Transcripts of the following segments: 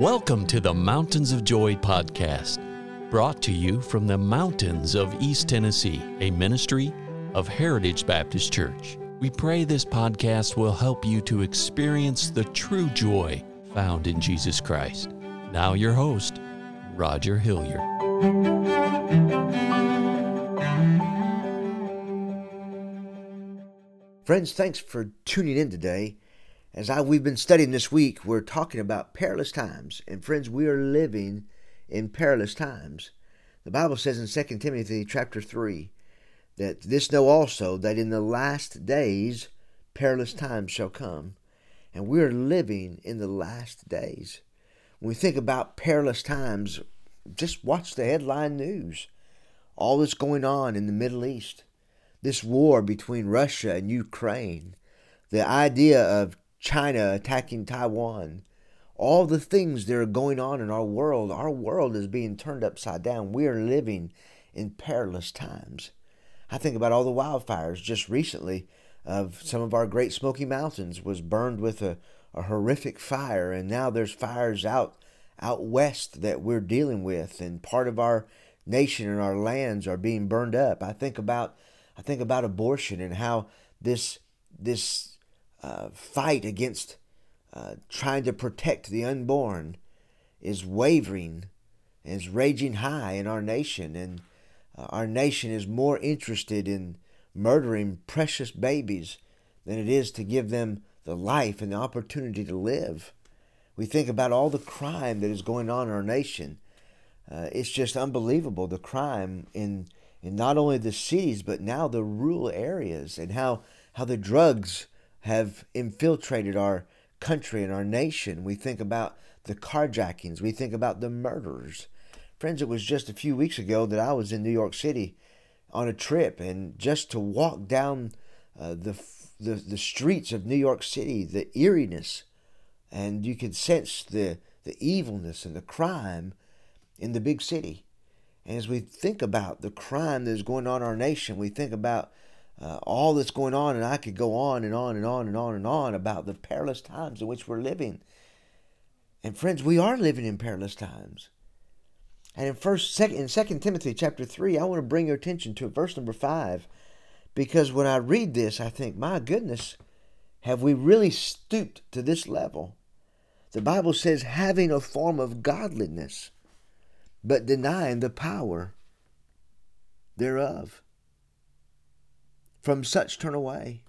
Welcome to the Mountains of Joy podcast, brought to you from the mountains of East Tennessee, a ministry of Heritage Baptist Church. We pray this podcast will help you to experience the true joy found in Jesus Christ. Now, your host, Roger Hilliard. Friends, thanks for tuning in today. As I, we've been studying this week, we're talking about perilous times. And friends, we are living in perilous times. The Bible says in 2 Timothy chapter 3 that this know also that in the last days perilous times shall come. And we are living in the last days. When we think about perilous times, just watch the headline news. All that's going on in the Middle East, this war between Russia and Ukraine, the idea of China attacking Taiwan, all the things that are going on in our world, our world is being turned upside down. We are living in perilous times. I think about all the wildfires just recently of some of our Great Smoky Mountains was burned with a, a horrific fire, and now there's fires out out west that we're dealing with, and part of our nation and our lands are being burned up. I think about I think about abortion and how this this uh, fight against uh, trying to protect the unborn is wavering and is raging high in our nation, and uh, our nation is more interested in murdering precious babies than it is to give them the life and the opportunity to live. We think about all the crime that is going on in our nation. Uh, it's just unbelievable the crime in in not only the cities but now the rural areas and how how the drugs have infiltrated our country and our nation. We think about the carjackings, we think about the murders. Friends, it was just a few weeks ago that I was in New York City on a trip, and just to walk down uh, the, the the streets of New York City, the eeriness, and you could sense the the evilness and the crime in the big city. And as we think about the crime that is going on in our nation, we think about uh, all that's going on, and I could go on and on and on and on and on about the perilous times in which we're living. And friends, we are living in perilous times. And in first, second, in Second Timothy chapter three, I want to bring your attention to verse number five, because when I read this, I think, my goodness, have we really stooped to this level? The Bible says, having a form of godliness, but denying the power thereof from such turn away.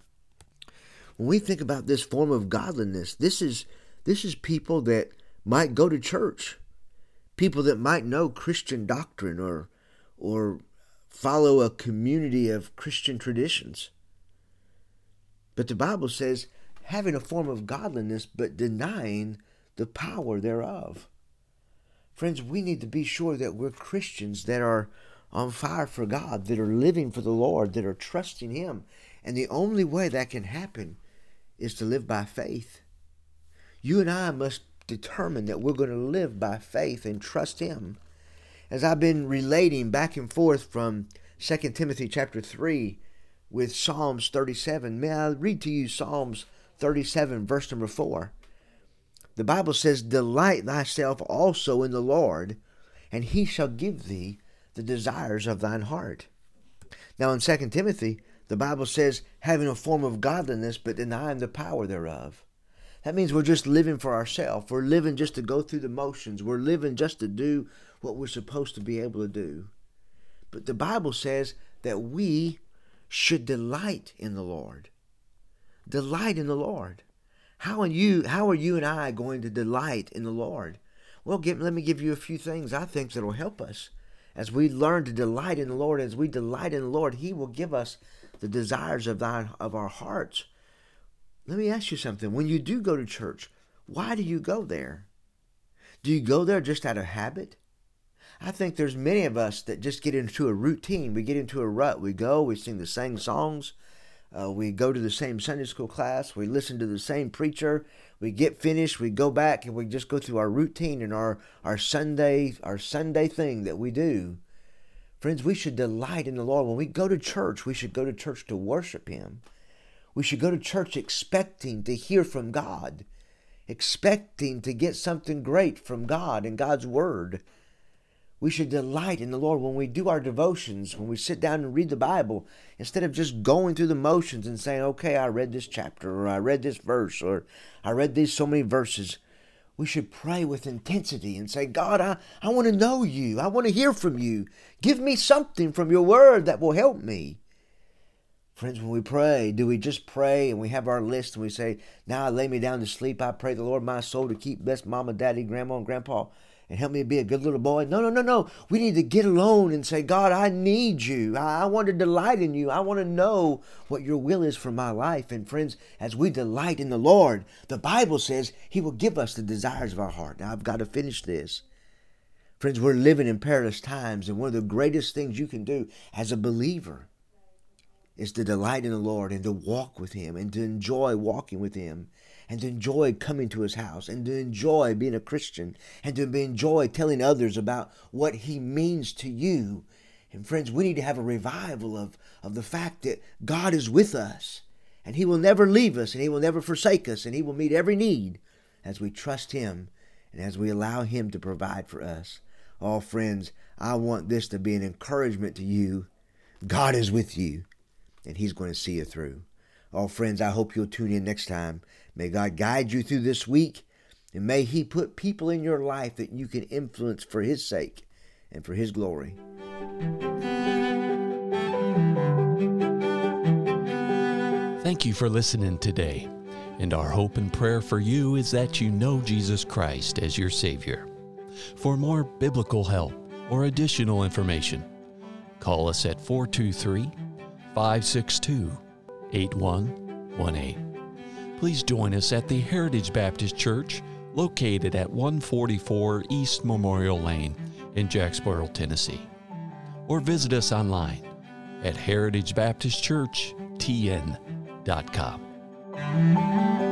When we think about this form of godliness, this is this is people that might go to church, people that might know Christian doctrine or or follow a community of Christian traditions. But the Bible says having a form of godliness but denying the power thereof. Friends, we need to be sure that we're Christians that are on fire for God, that are living for the Lord, that are trusting Him. And the only way that can happen is to live by faith. You and I must determine that we're going to live by faith and trust Him. As I've been relating back and forth from 2 Timothy chapter 3 with Psalms 37, may I read to you Psalms 37, verse number 4. The Bible says, Delight thyself also in the Lord, and he shall give thee the desires of thine heart. Now in 2 Timothy, the Bible says, having a form of godliness, but denying the power thereof. That means we're just living for ourselves. We're living just to go through the motions. We're living just to do what we're supposed to be able to do. But the Bible says that we should delight in the Lord. Delight in the Lord. How are you how are you and I going to delight in the Lord? Well, give, let me give you a few things I think that'll help us as we learn to delight in the Lord, as we delight in the Lord, He will give us the desires of thine of our hearts. Let me ask you something. When you do go to church, why do you go there? Do you go there just out of habit? I think there's many of us that just get into a routine. We get into a rut. We go, we sing the same songs, uh, we go to the same Sunday school class, we listen to the same preacher, we get finished, we go back and we just go through our routine and our, our Sunday our Sunday thing that we do. Friends, we should delight in the Lord. When we go to church, we should go to church to worship Him. We should go to church expecting to hear from God, expecting to get something great from God and God's Word. We should delight in the Lord when we do our devotions, when we sit down and read the Bible, instead of just going through the motions and saying, okay, I read this chapter, or I read this verse, or I read these so many verses. We should pray with intensity and say, God, I, I want to know you. I want to hear from you. Give me something from your word that will help me. Friends, when we pray, do we just pray and we have our list and we say, Now I lay me down to sleep. I pray the Lord my soul to keep best mama, daddy, grandma, and grandpa and help me be a good little boy. No, no, no, no. We need to get alone and say, God, I need you. I, I want to delight in you. I want to know what your will is for my life. And friends, as we delight in the Lord, the Bible says he will give us the desires of our heart. Now, I've got to finish this. Friends, we're living in perilous times, and one of the greatest things you can do as a believer is to delight in the Lord and to walk with Him and to enjoy walking with Him and to enjoy coming to his house and to enjoy being a Christian and to enjoy telling others about what he means to you. And friends, we need to have a revival of, of the fact that God is with us and he will never leave us and he will never forsake us and he will meet every need as we trust him and as we allow him to provide for us. Oh, friends, I want this to be an encouragement to you. God is with you and he's going to see you through. Oh, friends, I hope you'll tune in next time. May God guide you through this week, and may He put people in your life that you can influence for His sake and for His glory. Thank you for listening today. And our hope and prayer for you is that you know Jesus Christ as your Savior. For more biblical help or additional information, call us at 423 562 8118. Please join us at the Heritage Baptist Church, located at 144 East Memorial Lane in Jacksboro, Tennessee. Or visit us online at heritagebaptistchurchtn.com.